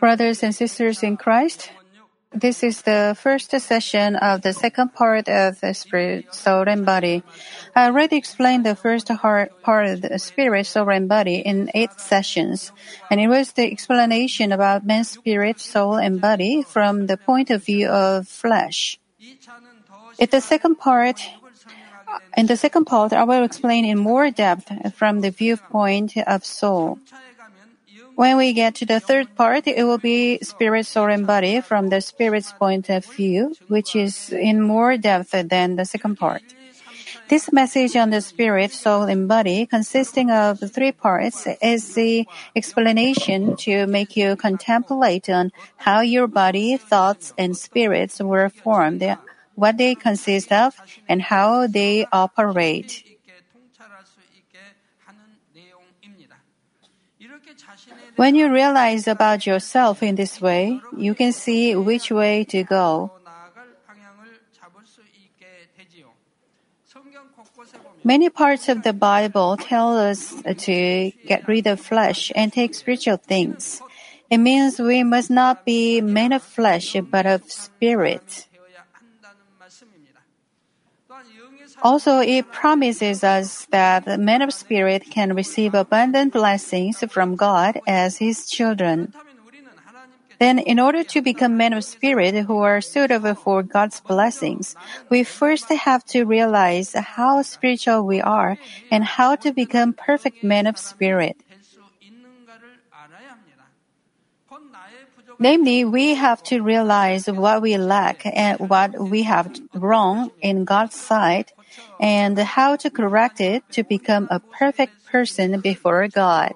Brothers and sisters in Christ, this is the first session of the second part of the spirit, soul, and body. I already explained the first part of the spirit, soul, and body in eight sessions, and it was the explanation about man's spirit, soul, and body from the point of view of flesh. In the second part, in the second part, I will explain in more depth from the viewpoint of soul. When we get to the third part, it will be spirit, soul, and body from the spirit's point of view, which is in more depth than the second part. This message on the spirit, soul, and body, consisting of three parts, is the explanation to make you contemplate on how your body, thoughts, and spirits were formed, what they consist of, and how they operate. When you realize about yourself in this way, you can see which way to go. Many parts of the Bible tell us to get rid of flesh and take spiritual things. It means we must not be men of flesh but of spirit. Also, it promises us that man of spirit can receive abundant blessings from God as his children. Then, in order to become men of spirit who are suitable for God's blessings, we first have to realize how spiritual we are and how to become perfect men of spirit. Namely, we have to realize what we lack and what we have wrong in God's sight and how to correct it to become a perfect person before God.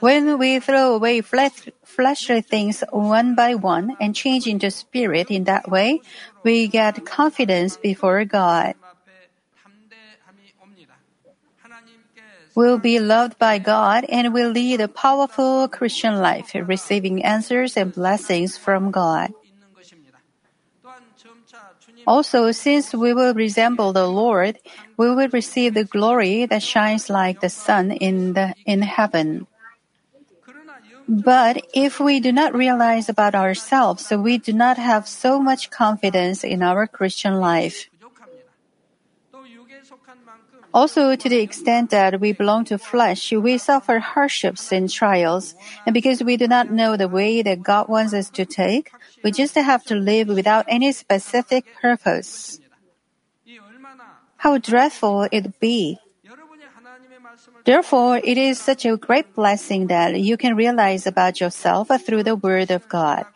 When we throw away flesh, fleshly things one by one and change into spirit in that way, we get confidence before God. We'll be loved by God and will lead a powerful Christian life, receiving answers and blessings from God. Also, since we will resemble the Lord, we will receive the glory that shines like the sun in the in heaven. But if we do not realize about ourselves, we do not have so much confidence in our Christian life. Also, to the extent that we belong to flesh, we suffer hardships and trials. And because we do not know the way that God wants us to take, we just have to live without any specific purpose. How dreadful it be. Therefore, it is such a great blessing that you can realize about yourself through the Word of God.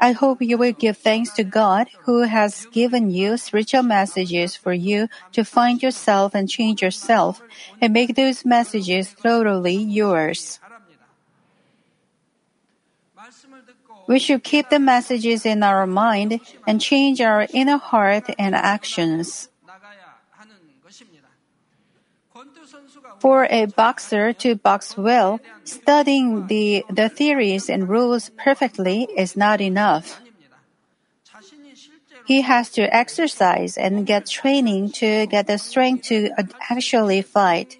I hope you will give thanks to God who has given you spiritual messages for you to find yourself and change yourself and make those messages totally yours. We should keep the messages in our mind and change our inner heart and actions. For a boxer to box well, studying the, the theories and rules perfectly is not enough. He has to exercise and get training to get the strength to actually fight.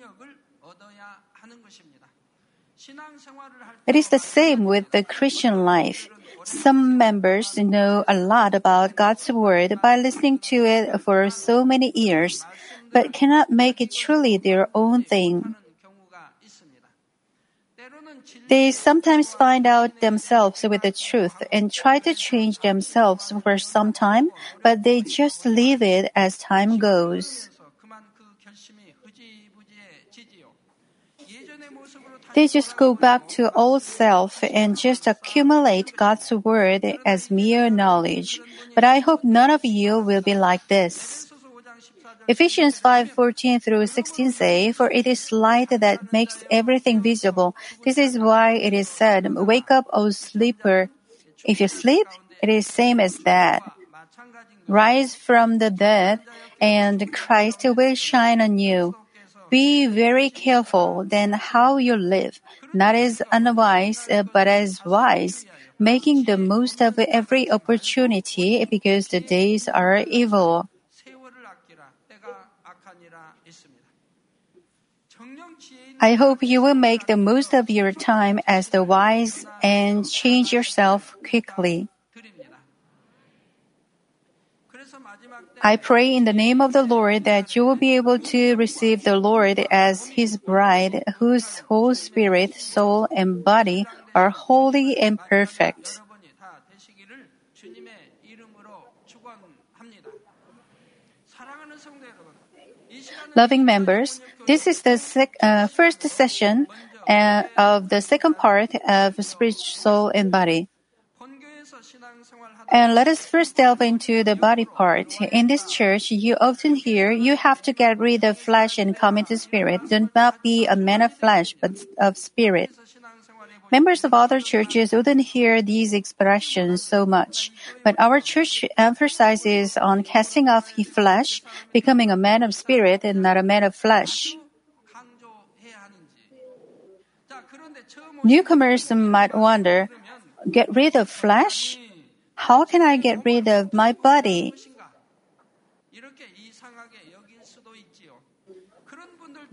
It is the same with the Christian life. Some members know a lot about God's Word by listening to it for so many years, but cannot make it truly their own thing. They sometimes find out themselves with the truth and try to change themselves for some time, but they just leave it as time goes. They just go back to old self and just accumulate God's word as mere knowledge. But I hope none of you will be like this. Ephesians 5:14 through 16 say, "For it is light that makes everything visible. This is why it is said, Wake up, O sleeper. If you sleep, it is same as that. Rise from the dead, and Christ will shine on you. Be very careful then how you live, not as unwise, but as wise, making the most of every opportunity because the days are evil. I hope you will make the most of your time as the wise and change yourself quickly. I pray in the name of the Lord that you will be able to receive the Lord as his bride, whose whole spirit, soul, and body are holy and perfect. Loving members, this is the sec- uh, first session uh, of the second part of spirit, soul, and body. And let us first delve into the body part. In this church, you often hear you have to get rid of flesh and come into spirit. Do not be a man of flesh, but of spirit. Members of other churches wouldn't hear these expressions so much, but our church emphasizes on casting off the flesh, becoming a man of spirit and not a man of flesh. Newcomers might wonder, get rid of flesh? How can I get rid of my body?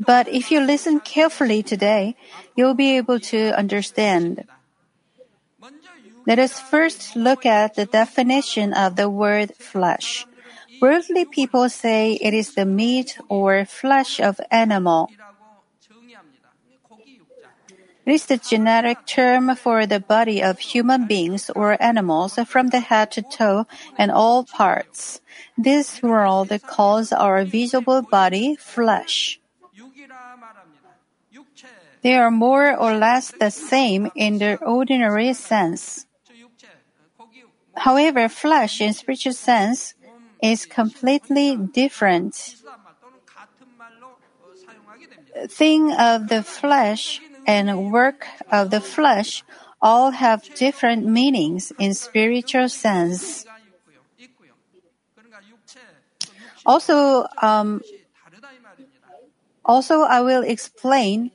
But if you listen carefully today, you'll be able to understand. Let us first look at the definition of the word flesh. Worldly people say it is the meat or flesh of animal. It is the generic term for the body of human beings or animals from the head to toe and all parts. This world calls our visible body flesh. They are more or less the same in the ordinary sense. However, flesh in spiritual sense is completely different. Thing of the flesh and work of the flesh all have different meanings in spiritual sense. Also, um, also I will explain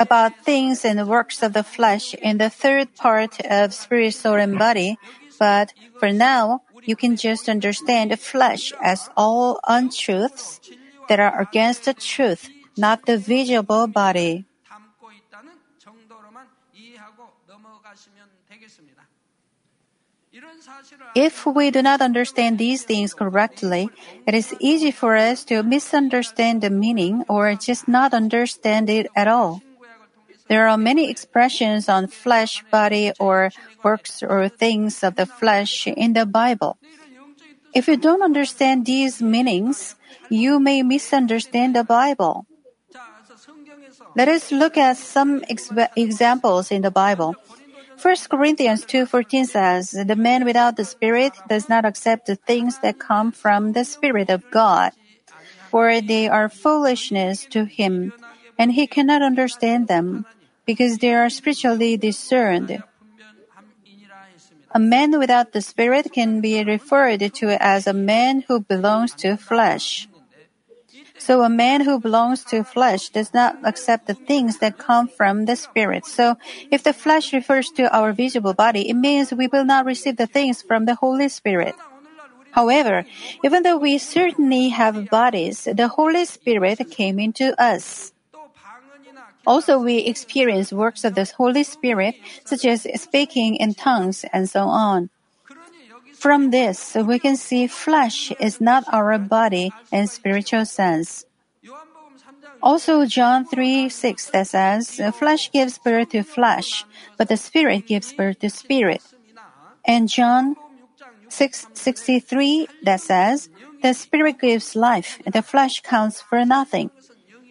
about things and works of the flesh in the third part of spirit, soul, and body. But for now, you can just understand the flesh as all untruths that are against the truth, not the visible body. If we do not understand these things correctly, it is easy for us to misunderstand the meaning or just not understand it at all. There are many expressions on flesh, body, or works or things of the flesh in the Bible. If you don't understand these meanings, you may misunderstand the Bible. Let us look at some ex- examples in the Bible. 1 Corinthians 2:14 says, "The man without the Spirit does not accept the things that come from the Spirit of God, for they are foolishness to him, and he cannot understand them, because they are spiritually discerned." A man without the Spirit can be referred to as a man who belongs to flesh. So a man who belongs to flesh does not accept the things that come from the spirit. So if the flesh refers to our visible body, it means we will not receive the things from the Holy Spirit. However, even though we certainly have bodies, the Holy Spirit came into us. Also, we experience works of the Holy Spirit, such as speaking in tongues and so on. From this, we can see flesh is not our body in spiritual sense. Also, John 3 6 that says, Flesh gives birth to flesh, but the spirit gives birth to spirit. And John 6 63 that says, The spirit gives life, and the flesh counts for nothing.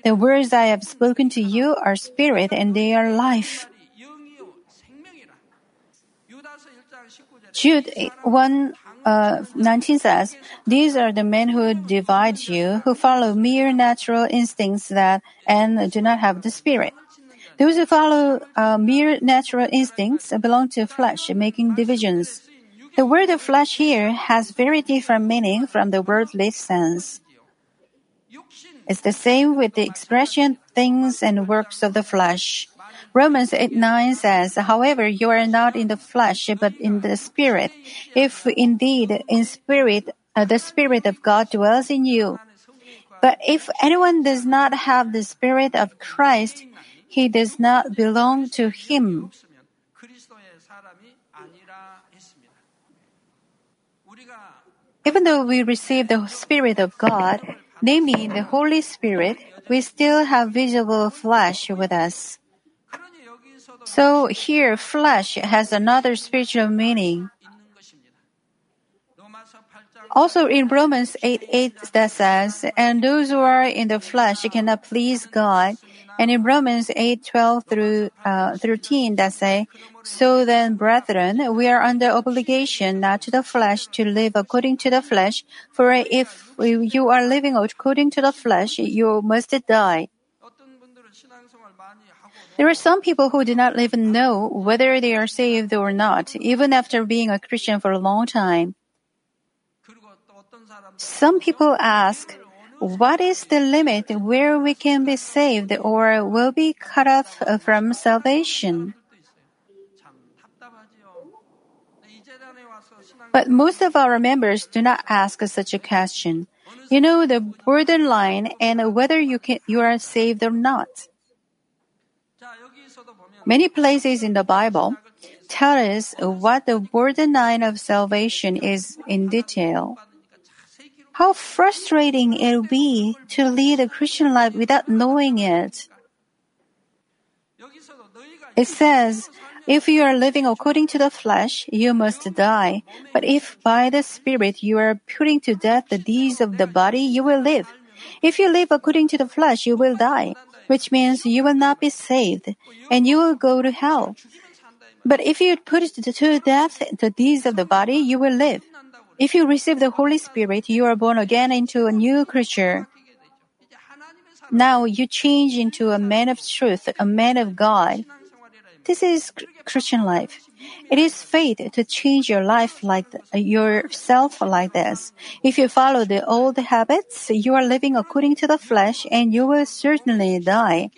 The words I have spoken to you are spirit and they are life. Jude 1 uh, 19 says, These are the men who divide you, who follow mere natural instincts that and do not have the spirit. Those who follow uh, mere natural instincts belong to flesh, making divisions. The word of flesh here has very different meaning from the worldly sense. It's the same with the expression things and works of the flesh. Romans 8 9 says, However, you are not in the flesh, but in the spirit. If indeed in spirit, uh, the spirit of God dwells in you. But if anyone does not have the spirit of Christ, he does not belong to him. Even though we receive the Spirit of God, namely the Holy Spirit, we still have visible flesh with us. So here, flesh has another spiritual meaning. Also in Romans 8 8 that says, And those who are in the flesh cannot please God. And in Romans 8, 12 through uh, 13 that say, So then, brethren, we are under obligation not to the flesh to live according to the flesh, for if you are living according to the flesh, you must die. There are some people who do not even know whether they are saved or not, even after being a Christian for a long time. Some people ask, what is the limit where we can be saved or will be cut off from salvation? But most of our members do not ask such a question. You know the borderline and whether you can, you are saved or not. Many places in the Bible tell us what the borderline of salvation is in detail. How frustrating it'll be to lead a Christian life without knowing it. It says, if you are living according to the flesh, you must die. But if by the Spirit you are putting to death the deeds of the body, you will live. If you live according to the flesh, you will die, which means you will not be saved, and you will go to hell. But if you put to death the deeds of the body, you will live. If you receive the Holy Spirit, you are born again into a new creature. Now you change into a man of truth, a man of God. This is Christian life. It is faith to change your life like yourself like this. If you follow the old habits, you are living according to the flesh and you will certainly die.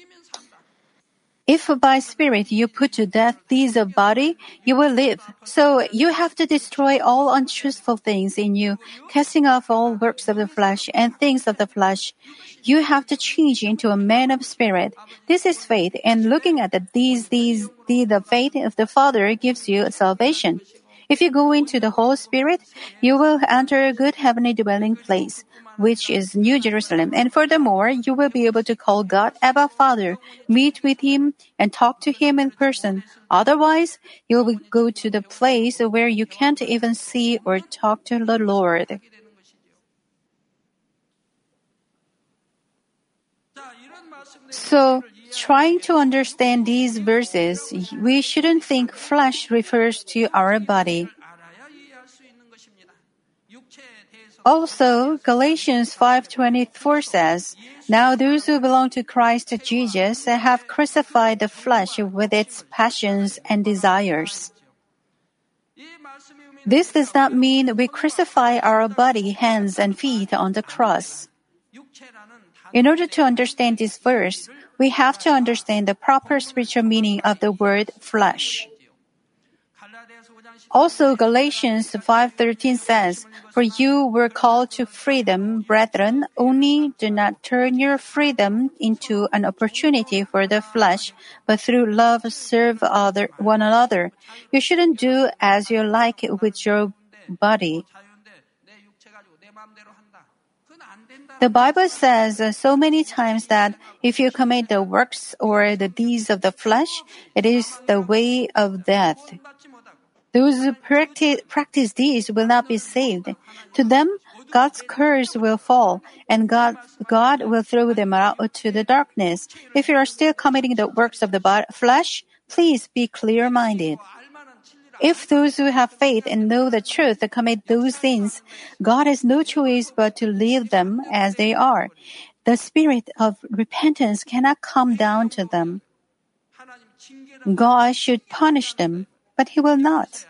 If by spirit you put to death deeds of body, you will live. So you have to destroy all untruthful things in you, casting off all works of the flesh and things of the flesh. You have to change into a man of spirit. This is faith, and looking at the these these the, the faith of the Father gives you salvation. If you go into the Holy Spirit, you will enter a good heavenly dwelling place, which is New Jerusalem. And furthermore, you will be able to call God Abba Father, meet with Him, and talk to Him in person. Otherwise, you will go to the place where you can't even see or talk to the Lord. So, trying to understand these verses, we shouldn't think flesh refers to our body. Also, Galatians 5:24 says, "Now those who belong to Christ Jesus have crucified the flesh with its passions and desires." This does not mean we crucify our body, hands, and feet on the cross. In order to understand this verse, we have to understand the proper spiritual meaning of the word flesh. Also Galatians 5:13 says, "For you were called to freedom, brethren, only do not turn your freedom into an opportunity for the flesh, but through love serve other, one another. You shouldn't do as you like with your body." The Bible says uh, so many times that if you commit the works or the deeds of the flesh, it is the way of death. Those who practice, practice these will not be saved. To them, God's curse will fall, and God, God will throw them out to the darkness. If you are still committing the works of the flesh, please be clear minded. If those who have faith and know the truth commit those sins, God has no choice but to leave them as they are. The spirit of repentance cannot come down to them. God should punish them but He will not.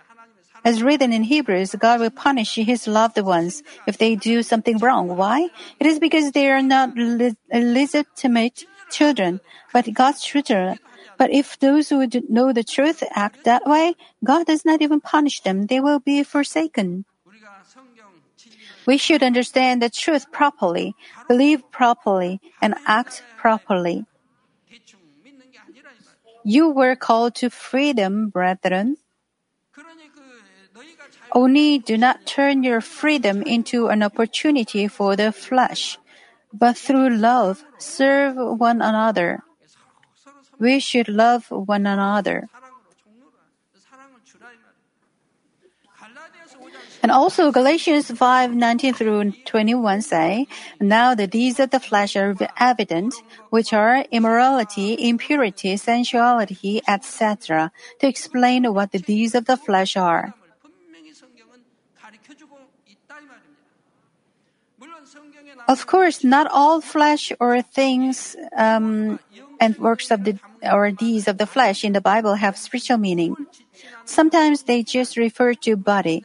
As written in Hebrews, God will punish His loved ones if they do something wrong. Why? It is because they are not legitimate children, but God's children. But if those who know the truth act that way, God does not even punish them. They will be forsaken. We should understand the truth properly, believe properly, and act properly. You were called to freedom, brethren. Only do not turn your freedom into an opportunity for the flesh, but through love serve one another. We should love one another. And also Galatians 5, 19 through 21 say, Now the deeds of the flesh are evident, which are immorality, impurity, sensuality, etc., to explain what the deeds of the flesh are. Of course, not all flesh or things um, and works of the or deeds of the flesh in the Bible have spiritual meaning. Sometimes they just refer to body.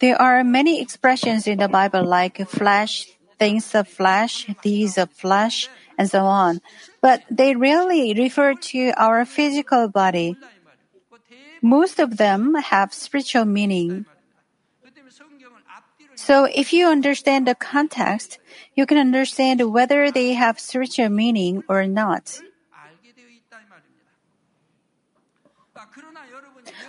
There are many expressions in the Bible like flesh, things of flesh, deeds of flesh, and so on. But they rarely refer to our physical body. Most of them have spiritual meaning. So if you understand the context, you can understand whether they have spiritual meaning or not.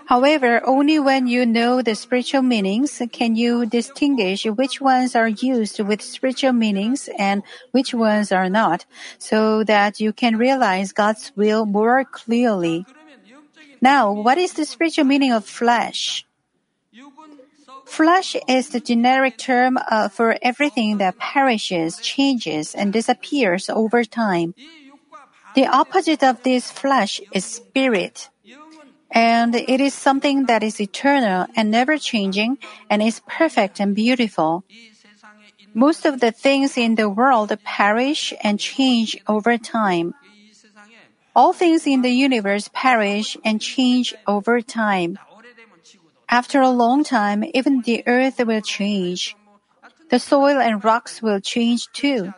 However, only when you know the spiritual meanings can you distinguish which ones are used with spiritual meanings and which ones are not, so that you can realize God's will more clearly. Now, what is the spiritual meaning of flesh? Flesh is the generic term uh, for everything that perishes, changes, and disappears over time. The opposite of this flesh is spirit. And it is something that is eternal and never changing and is perfect and beautiful. Most of the things in the world perish and change over time. All things in the universe perish and change over time. After a long time, even the earth will change. The soil and rocks will change too.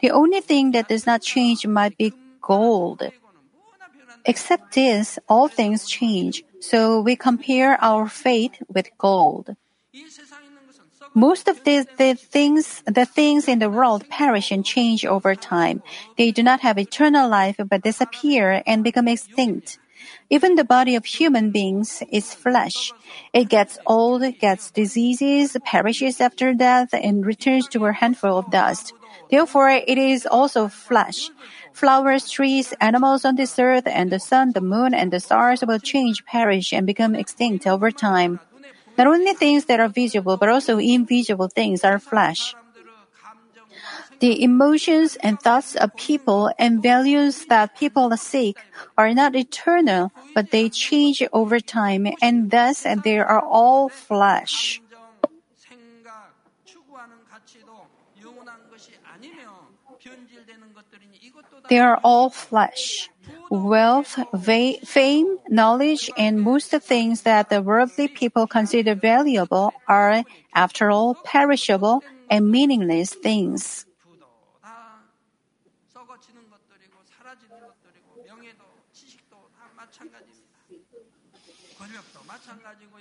The only thing that does not change might be gold. Except this, all things change, so we compare our faith with gold. Most of the, the, things, the things in the world perish and change over time. They do not have eternal life but disappear and become extinct. Even the body of human beings is flesh. It gets old, gets diseases, perishes after death, and returns to a handful of dust. Therefore, it is also flesh. Flowers, trees, animals on this earth, and the sun, the moon, and the stars will change, perish, and become extinct over time. Not only things that are visible, but also invisible things are flesh. The emotions and thoughts of people and values that people seek are not eternal, but they change over time, and thus they are all flesh. They are all flesh. Wealth, va- fame, knowledge, and most things that the worldly people consider valuable are, after all, perishable and meaningless things.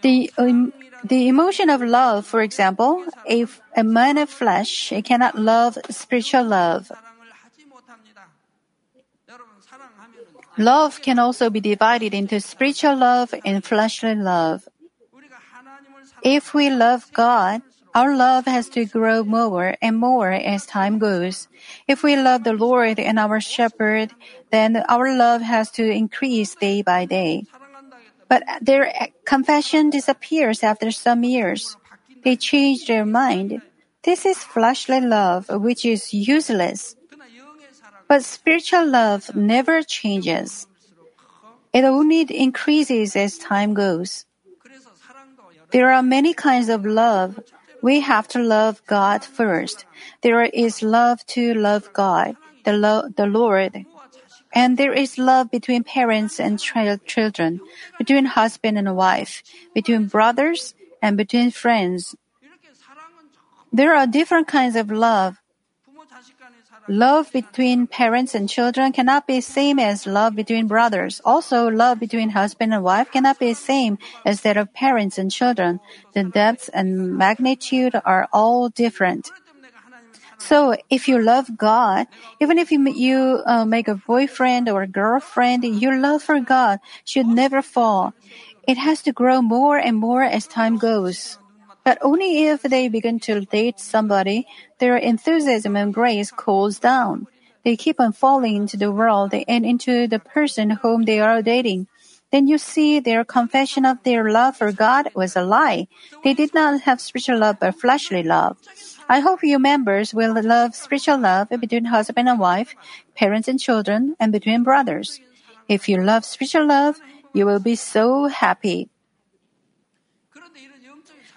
The, um, the emotion of love, for example, if a man of flesh cannot love spiritual love, love can also be divided into spiritual love and fleshly love. If we love God, our love has to grow more and more as time goes. If we love the Lord and our shepherd, then our love has to increase day by day. But their confession disappears after some years. They change their mind. This is fleshly love, which is useless. But spiritual love never changes. It only increases as time goes. There are many kinds of love. We have to love God first. There is love to love God, the, lo- the Lord, and there is love between parents and children, between husband and wife, between brothers and between friends. There are different kinds of love. Love between parents and children cannot be same as love between brothers. Also, love between husband and wife cannot be same as that of parents and children. The depth and magnitude are all different. So, if you love God, even if you, you uh, make a boyfriend or a girlfriend, your love for God should never fall. It has to grow more and more as time goes. But only if they begin to date somebody, their enthusiasm and grace cools down. They keep on falling into the world and into the person whom they are dating. Then you see their confession of their love for God was a lie. They did not have spiritual love but fleshly love. I hope you members will love spiritual love between husband and wife, parents and children, and between brothers. If you love spiritual love, you will be so happy.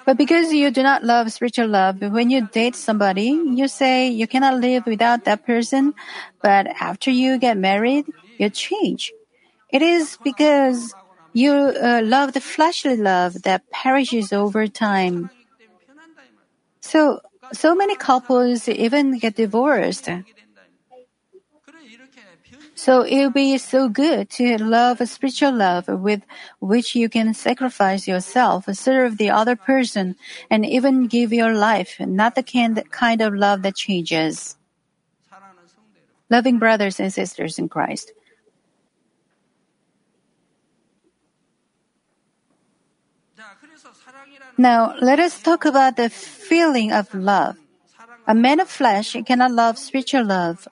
But because you do not love spiritual love, when you date somebody, you say you cannot live without that person, but after you get married, you change. It is because you uh, love the fleshly love that perishes over time. So, so many couples even get divorced. So it will be so good to love a spiritual love with which you can sacrifice yourself, serve the other person, and even give your life, not the kind of love that changes. Loving brothers and sisters in Christ. Now, let us talk about the feeling of love. A man of flesh cannot love spiritual love.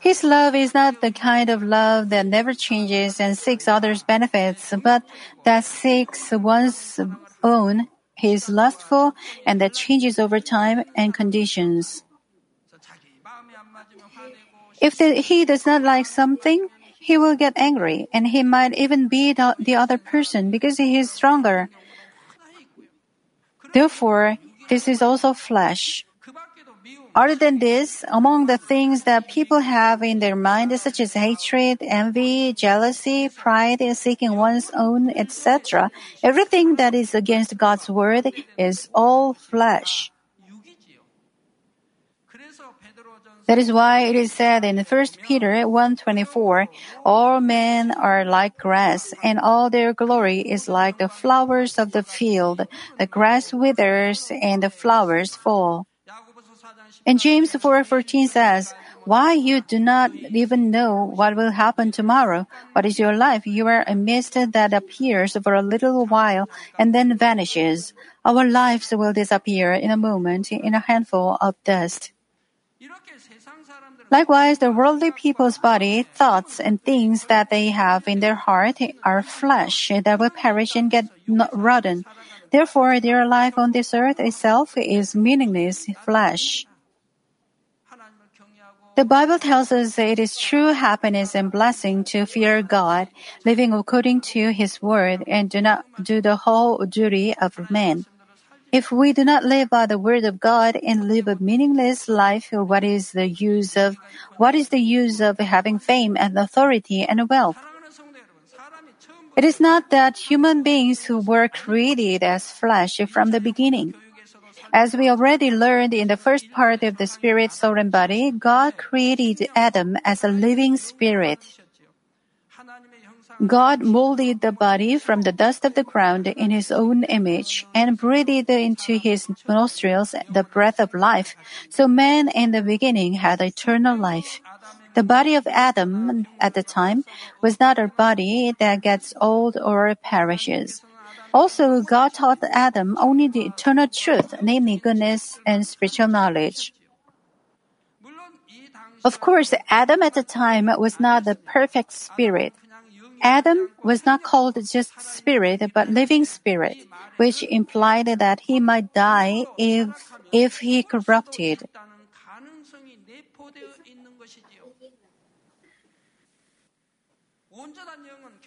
His love is not the kind of love that never changes and seeks others' benefits, but that seeks one's own, He is lustful, and that changes over time and conditions. If the, he does not like something, he will get angry, and he might even beat the other person because he is stronger. Therefore, this is also flesh. Other than this, among the things that people have in their mind, such as hatred, envy, jealousy, pride, seeking one's own, etc., everything that is against God's word is all flesh. That is why it is said in 1 Peter 1:24, all men are like grass, and all their glory is like the flowers of the field. The grass withers and the flowers fall. And James 4:14 says, "Why you do not even know what will happen tomorrow? What is your life? You are a mist that appears for a little while and then vanishes. Our lives will disappear in a moment, in a handful of dust." Likewise, the worldly people's body, thoughts, and things that they have in their heart are flesh that will perish and get rotten. Therefore, their life on this earth itself is meaningless flesh. The Bible tells us it is true happiness and blessing to fear God, living according to His word, and do not do the whole duty of man. If we do not live by the word of God and live a meaningless life, what is the use of what is the use of having fame and authority and wealth? It is not that human beings who were created as flesh from the beginning. As we already learned in the first part of the spirit, soul, and body, God created Adam as a living spirit. God molded the body from the dust of the ground in his own image and breathed into his nostrils the breath of life. So man in the beginning had eternal life. The body of Adam at the time was not a body that gets old or perishes. Also, God taught Adam only the eternal truth, namely goodness and spiritual knowledge. Of course, Adam at the time was not the perfect spirit. Adam was not called just spirit, but living spirit, which implied that he might die if, if he corrupted.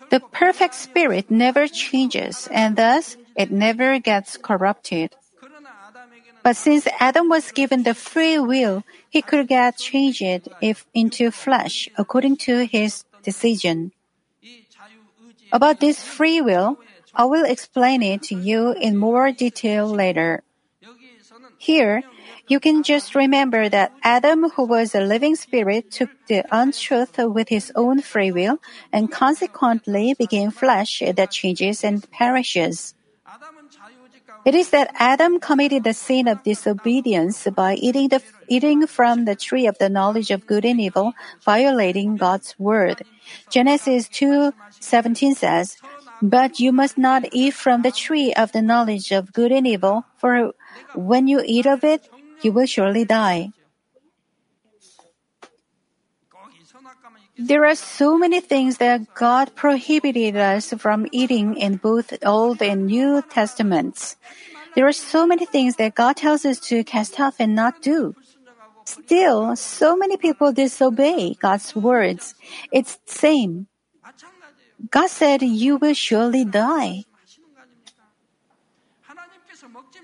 The perfect spirit never changes, and thus it never gets corrupted. But since Adam was given the free will, he could get changed if into flesh according to his decision. About this free will, I will explain it to you in more detail later. Here, you can just remember that Adam, who was a living spirit, took the untruth with his own free will and consequently became flesh that changes and perishes. It is that Adam committed the sin of disobedience by eating the eating from the tree of the knowledge of good and evil, violating God's word. Genesis 2:17 says, "But you must not eat from the tree of the knowledge of good and evil, for when you eat of it, you will surely die." There are so many things that God prohibited us from eating in both Old and New Testaments. There are so many things that God tells us to cast off and not do. Still, so many people disobey God's words. It's the same. God said, You will surely die.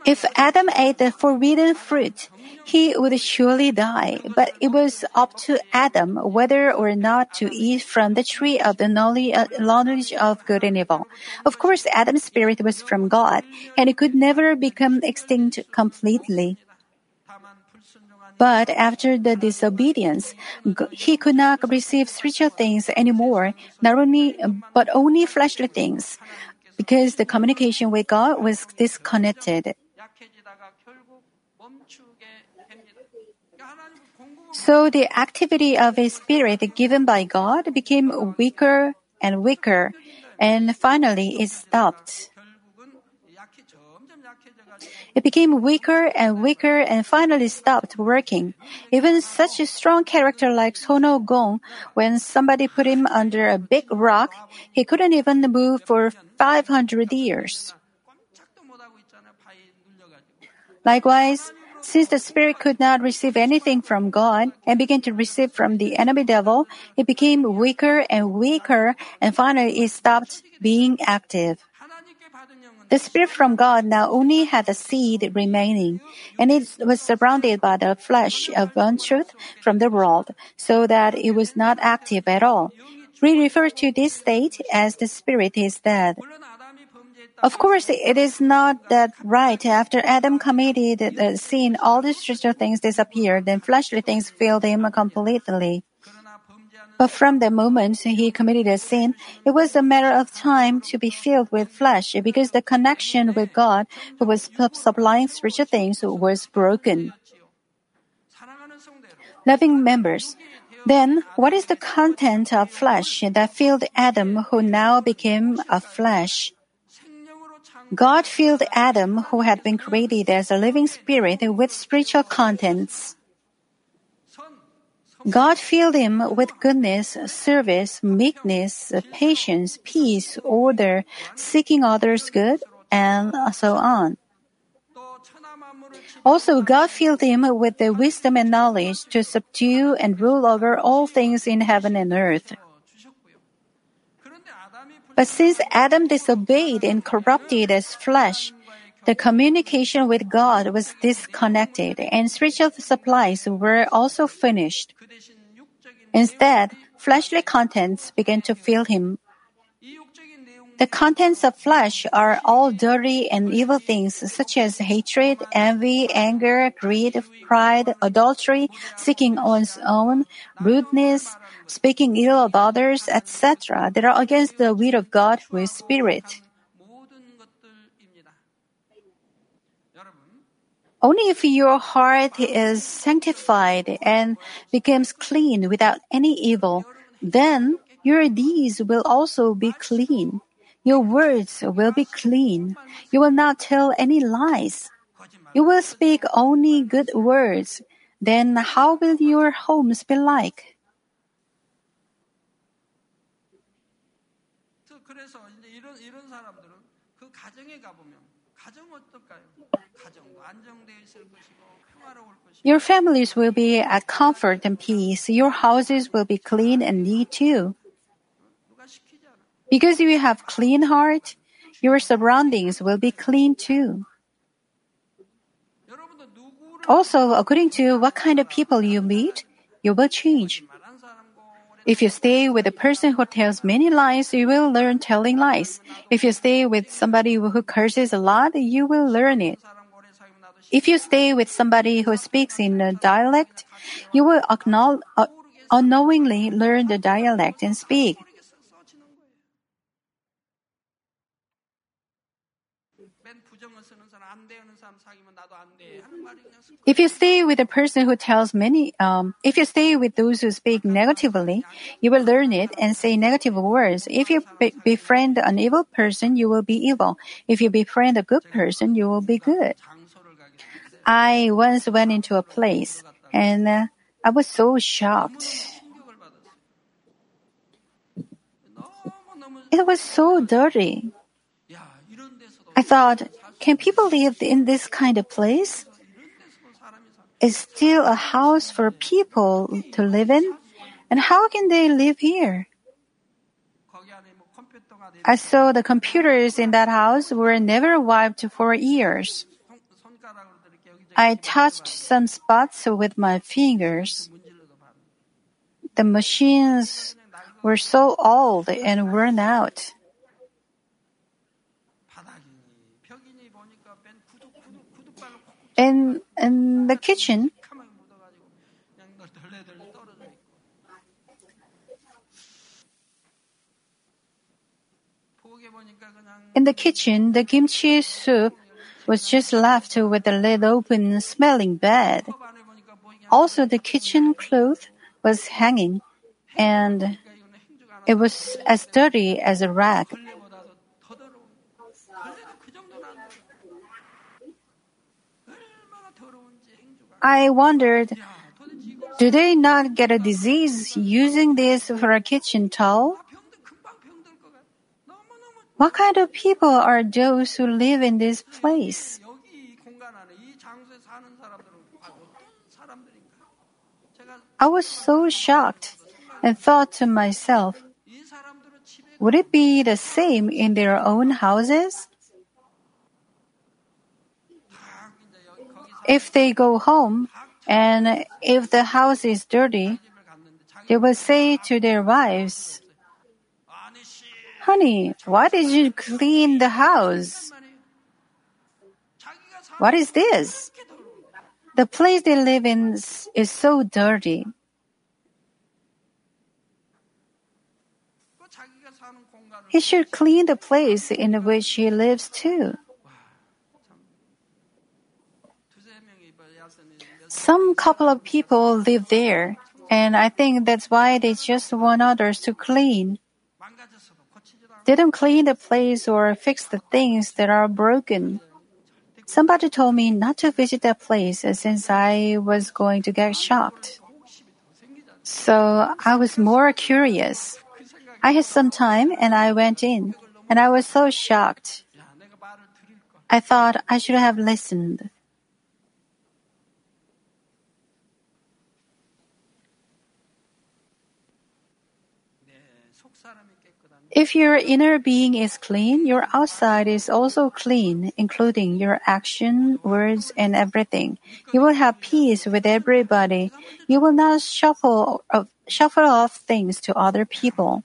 If Adam ate the forbidden fruit, he would surely die, but it was up to Adam whether or not to eat from the tree of the uh, knowledge of good and evil. Of course, Adam's spirit was from God, and it could never become extinct completely. But after the disobedience, he could not receive spiritual things anymore, not only, but only fleshly things, because the communication with God was disconnected. So the activity of his spirit given by God became weaker and weaker, and finally it stopped. It became weaker and weaker and finally stopped working. Even such a strong character like Sono Gong, when somebody put him under a big rock, he couldn't even move for 500 years. Likewise, since the spirit could not receive anything from God and began to receive from the enemy devil, it became weaker and weaker and finally it stopped being active. The Spirit from God now only had a seed remaining, and it was surrounded by the flesh of untruth from the world, so that it was not active at all. We refer to this state as the Spirit is dead. Of course, it is not that right. After Adam committed sin, all the spiritual things disappeared and fleshly things filled him completely. But from the moment he committed a sin, it was a matter of time to be filled with flesh because the connection with God, who was supplying spiritual things, was broken. Loving members, then what is the content of flesh that filled Adam who now became a flesh? God filled Adam who had been created as a living spirit with spiritual contents. God filled him with goodness, service, meekness, patience, peace, order, seeking others' good, and so on. Also, God filled him with the wisdom and knowledge to subdue and rule over all things in heaven and earth. But since Adam disobeyed and corrupted his flesh, the communication with God was disconnected and spiritual supplies were also finished. Instead, fleshly contents began to fill him. The contents of flesh are all dirty and evil things such as hatred, envy, anger, greed, pride, adultery, seeking one's own, rudeness, speaking ill of others, etc. that are against the will of God with spirit. Only if your heart is sanctified and becomes clean without any evil, then your deeds will also be clean. Your words will be clean. You will not tell any lies. 거짓말. You will speak only good words. Then how will your homes be like? 그- 그래서 이제 이런 이런 사람들은 그 가정에 가보면 your families will be at comfort and peace. Your houses will be clean and neat too. Because you have clean heart, your surroundings will be clean too. Also, according to what kind of people you meet, you will change. If you stay with a person who tells many lies, you will learn telling lies. If you stay with somebody who curses a lot, you will learn it if you stay with somebody who speaks in a dialect, you will uh, unknowingly learn the dialect and speak. If you stay with a person who tells many, um, if you stay with those who speak negatively, you will learn it and say negative words. If you be- befriend an evil person, you will be evil. If you befriend a good person, you will be good. I once went into a place and uh, I was so shocked. It was so dirty. I thought, can people live in this kind of place? It's still a house for people to live in, and how can they live here? I saw the computers in that house were never wiped for years. I touched some spots with my fingers. The machines were so old and worn out. In, in the kitchen, in the kitchen, the kimchi soup was just left with the lid open, smelling bad. Also, the kitchen cloth was hanging, and it was as dirty as a rag. I wondered, do they not get a disease using this for a kitchen towel? What kind of people are those who live in this place? I was so shocked and thought to myself, would it be the same in their own houses? If they go home and if the house is dirty, they will say to their wives, Honey, why did you clean the house? What is this? The place they live in is so dirty. He should clean the place in which he lives too. Some couple of people live there, and I think that's why they just want others to clean didn't clean the place or fix the things that are broken. Somebody told me not to visit that place since I was going to get shocked. So I was more curious. I had some time and I went in, and I was so shocked. I thought I should have listened. If your inner being is clean, your outside is also clean, including your action, words, and everything. You will have peace with everybody. You will not shuffle off, shuffle off things to other people.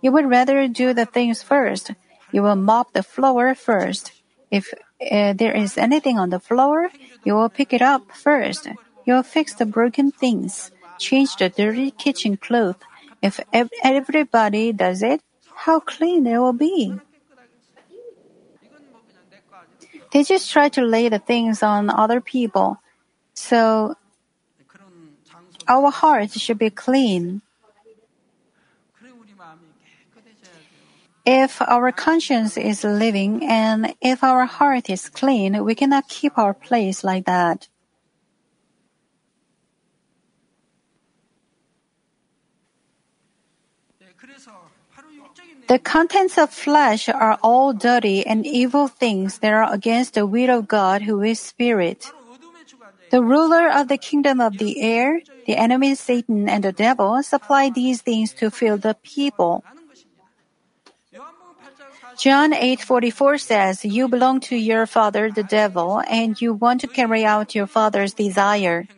You would rather do the things first. You will mop the floor first. If uh, there is anything on the floor, you will pick it up first. You will fix the broken things, change the dirty kitchen cloth, if everybody does it, how clean it will be. They just try to lay the things on other people. So our hearts should be clean. If our conscience is living and if our heart is clean, we cannot keep our place like that. The contents of flesh are all dirty and evil things that are against the will of God who is spirit. The ruler of the kingdom of the air, the enemy Satan and the devil supply these things to fill the people. John 8:44 says, "You belong to your father the devil and you want to carry out your father's desire."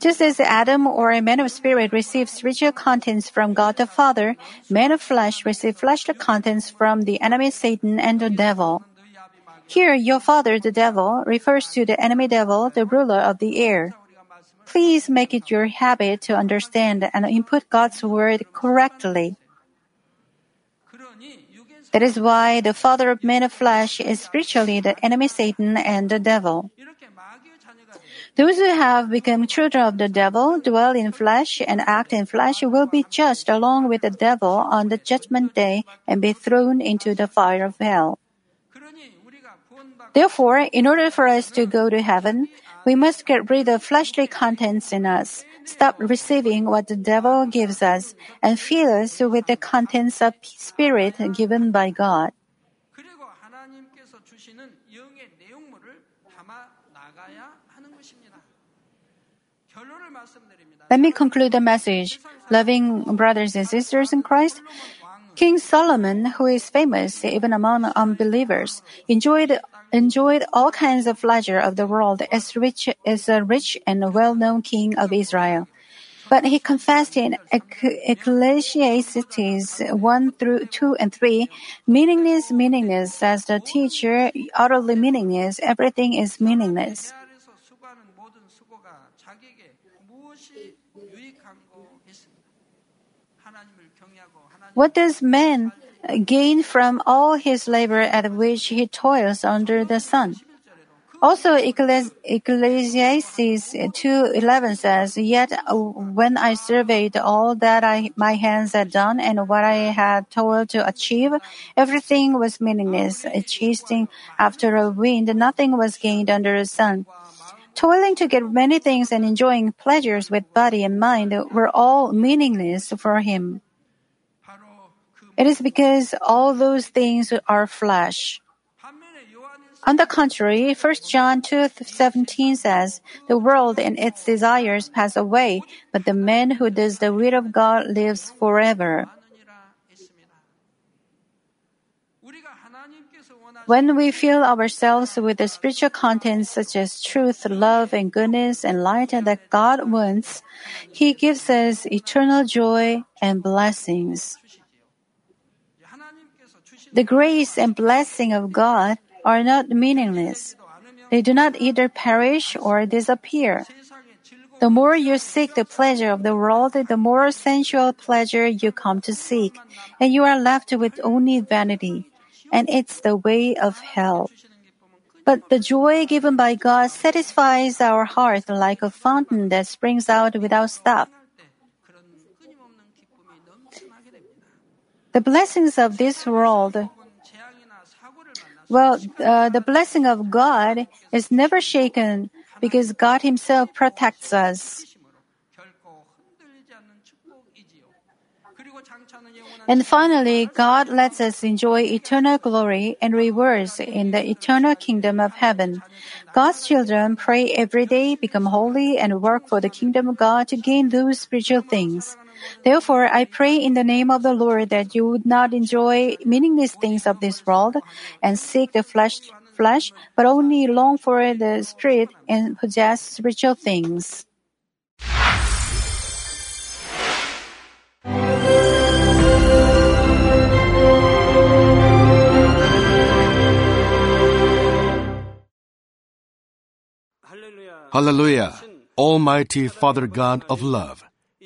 Just as Adam or a man of spirit receives spiritual contents from God the Father, men of flesh receive fleshly contents from the enemy Satan and the devil. Here, your father, the devil, refers to the enemy devil, the ruler of the air. Please make it your habit to understand and input God's word correctly. That is why the father of men of flesh is spiritually the enemy Satan and the devil. Those who have become children of the devil, dwell in flesh, and act in flesh will be judged along with the devil on the judgment day and be thrown into the fire of hell. Therefore, in order for us to go to heaven, we must get rid of fleshly contents in us, stop receiving what the devil gives us, and fill us with the contents of spirit given by God. Let me conclude the message. Loving brothers and sisters in Christ, King Solomon, who is famous even among unbelievers, enjoyed enjoyed all kinds of pleasure of the world as rich as a rich and well-known king of Israel. But he confessed in Ecclesiastes 1 through 2 and 3, meaningless, meaningless, says the teacher, utterly meaningless, everything is meaningless. What does man gain from all his labor at which he toils under the sun? Also, Ecclesi- Ecclesiastes 2:11 says, "Yet uh, when I surveyed all that I, my hands had done and what I had toiled to achieve, everything was meaningless. Chasing after a wind, nothing was gained under the sun." Toiling to get many things and enjoying pleasures with body and mind were all meaningless for him. It is because all those things are flesh. On the contrary, 1 John 2:17 says, "The world and its desires pass away, but the man who does the will of God lives forever." When we fill ourselves with the spiritual contents such as truth, love, and goodness and light that God wants, He gives us eternal joy and blessings. The grace and blessing of God are not meaningless. They do not either perish or disappear. The more you seek the pleasure of the world, the more sensual pleasure you come to seek, and you are left with only vanity. And it's the way of hell. But the joy given by God satisfies our heart like a fountain that springs out without stop. The blessings of this world well, uh, the blessing of God is never shaken because God Himself protects us. And finally, God lets us enjoy eternal glory and rewards in the eternal kingdom of heaven. God's children pray every day, become holy, and work for the kingdom of God to gain those spiritual things. Therefore, I pray in the name of the Lord that you would not enjoy meaningless things of this world and seek the flesh, flesh, but only long for the spirit and possess spiritual things. Hallelujah! Almighty Father God of love.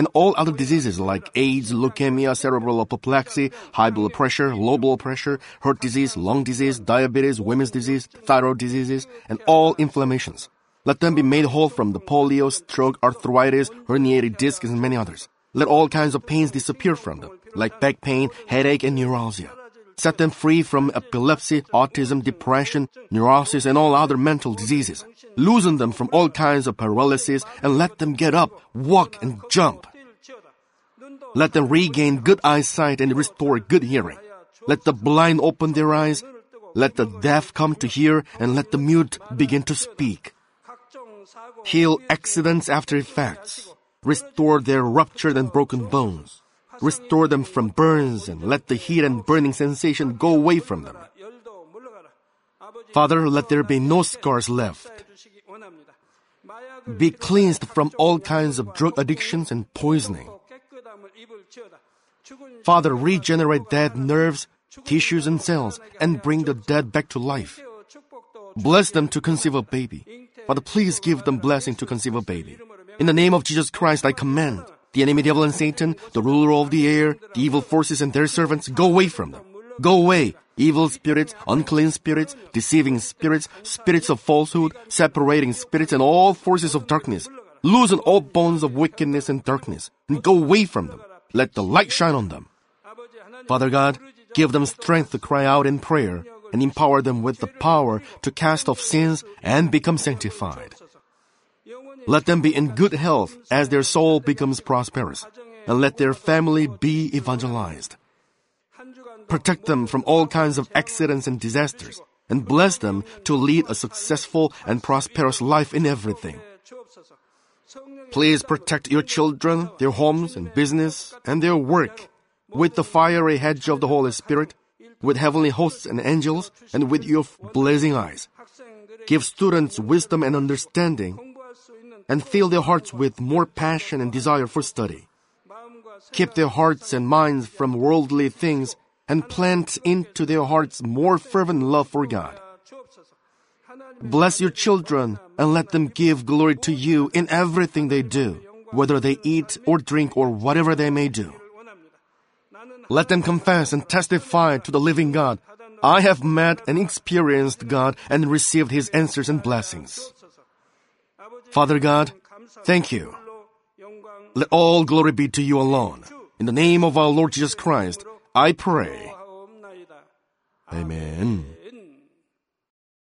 and all other diseases like AIDS, leukemia, cerebral apoplexy, high blood pressure, low blood pressure, heart disease, lung disease, diabetes, women's disease, thyroid diseases, and all inflammations. Let them be made whole from the polio, stroke, arthritis, herniated discs, and many others. Let all kinds of pains disappear from them, like back pain, headache, and neuralgia. Set them free from epilepsy, autism, depression, neurosis, and all other mental diseases. Loosen them from all kinds of paralysis and let them get up, walk, and jump. Let them regain good eyesight and restore good hearing. Let the blind open their eyes. Let the deaf come to hear and let the mute begin to speak. Heal accidents after effects. Restore their ruptured and broken bones. Restore them from burns and let the heat and burning sensation go away from them. Father, let there be no scars left. Be cleansed from all kinds of drug addictions and poisoning. Father, regenerate dead nerves, tissues, and cells, and bring the dead back to life. Bless them to conceive a baby. Father, please give them blessing to conceive a baby. In the name of Jesus Christ, I command the enemy devil and Satan, the ruler of the air, the evil forces and their servants, go away from them. Go away, evil spirits, unclean spirits, deceiving spirits, spirits of falsehood, separating spirits, and all forces of darkness. Loosen all bonds of wickedness and darkness, and go away from them. Let the light shine on them. Father God, give them strength to cry out in prayer and empower them with the power to cast off sins and become sanctified. Let them be in good health as their soul becomes prosperous, and let their family be evangelized. Protect them from all kinds of accidents and disasters, and bless them to lead a successful and prosperous life in everything. Please protect your children, their homes and business, and their work with the fiery hedge of the Holy Spirit, with heavenly hosts and angels, and with your blazing eyes. Give students wisdom and understanding, and fill their hearts with more passion and desire for study. Keep their hearts and minds from worldly things, and plant into their hearts more fervent love for God. Bless your children and let them give glory to you in everything they do, whether they eat or drink or whatever they may do. Let them confess and testify to the living God. I have met and experienced God and received His answers and blessings. Father God, thank you. Let all glory be to you alone. In the name of our Lord Jesus Christ, I pray. Amen.